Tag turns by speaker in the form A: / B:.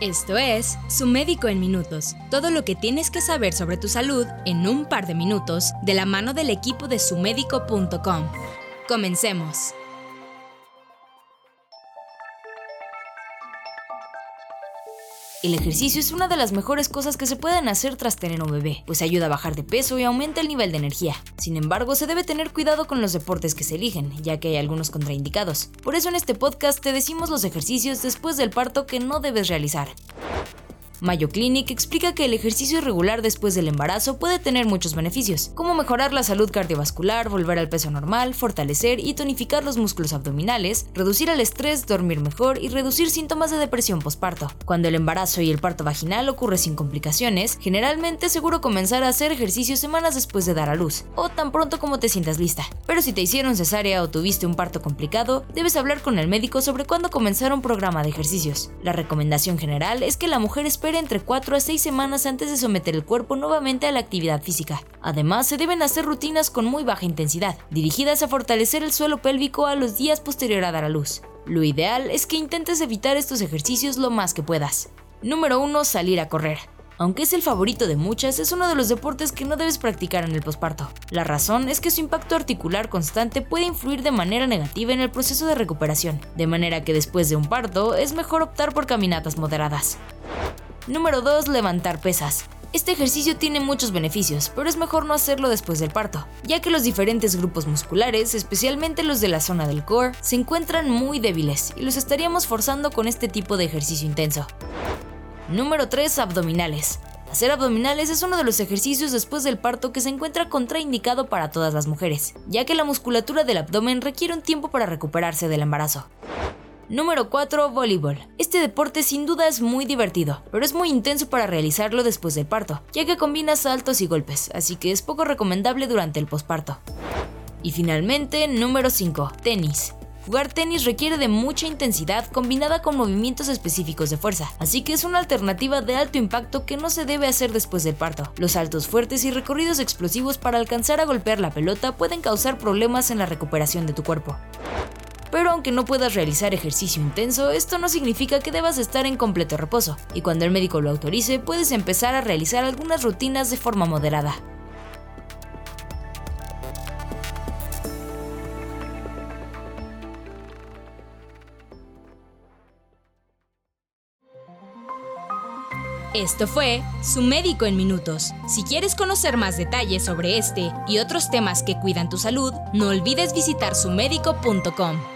A: Esto es Su Médico en Minutos, todo lo que tienes que saber sobre tu salud en un par de minutos de la mano del equipo de sumedico.com. Comencemos. El ejercicio es una de las mejores cosas que se pueden hacer tras tener un bebé, pues ayuda a bajar de peso y aumenta el nivel de energía. Sin embargo, se debe tener cuidado con los deportes que se eligen, ya que hay algunos contraindicados. Por eso en este podcast te decimos los ejercicios después del parto que no debes realizar. Mayo Clinic explica que el ejercicio regular después del embarazo puede tener muchos beneficios, como mejorar la salud cardiovascular, volver al peso normal, fortalecer y tonificar los músculos abdominales, reducir el estrés, dormir mejor y reducir síntomas de depresión postparto. Cuando el embarazo y el parto vaginal ocurre sin complicaciones, generalmente es seguro comenzar a hacer ejercicio semanas después de dar a luz, o tan pronto como te sientas lista. Pero si te hicieron cesárea o tuviste un parto complicado, debes hablar con el médico sobre cuándo comenzar un programa de ejercicios. La recomendación general es que la mujer espere entre 4 a 6 semanas antes de someter el cuerpo nuevamente a la actividad física. Además, se deben hacer rutinas con muy baja intensidad, dirigidas a fortalecer el suelo pélvico a los días posterior a dar a luz. Lo ideal es que intentes evitar estos ejercicios lo más que puedas. Número 1. Salir a correr. Aunque es el favorito de muchas, es uno de los deportes que no debes practicar en el posparto. La razón es que su impacto articular constante puede influir de manera negativa en el proceso de recuperación, de manera que después de un parto es mejor optar por caminatas moderadas. Número 2. Levantar pesas. Este ejercicio tiene muchos beneficios, pero es mejor no hacerlo después del parto, ya que los diferentes grupos musculares, especialmente los de la zona del core, se encuentran muy débiles y los estaríamos forzando con este tipo de ejercicio intenso. Número 3. Abdominales. Hacer abdominales es uno de los ejercicios después del parto que se encuentra contraindicado para todas las mujeres, ya que la musculatura del abdomen requiere un tiempo para recuperarse del embarazo. Número 4. Voleibol. Este deporte sin duda es muy divertido, pero es muy intenso para realizarlo después del parto, ya que combina saltos y golpes, así que es poco recomendable durante el posparto. Y finalmente, número 5. Tenis. Jugar tenis requiere de mucha intensidad combinada con movimientos específicos de fuerza, así que es una alternativa de alto impacto que no se debe hacer después del parto. Los saltos fuertes y recorridos explosivos para alcanzar a golpear la pelota pueden causar problemas en la recuperación de tu cuerpo. Pero aunque no puedas realizar ejercicio intenso, esto no significa que debas estar en completo reposo, y cuando el médico lo autorice puedes empezar a realizar algunas rutinas de forma moderada. Esto fue Su Médico en Minutos. Si quieres conocer más detalles sobre este y otros temas que cuidan tu salud, no olvides visitar sumedico.com.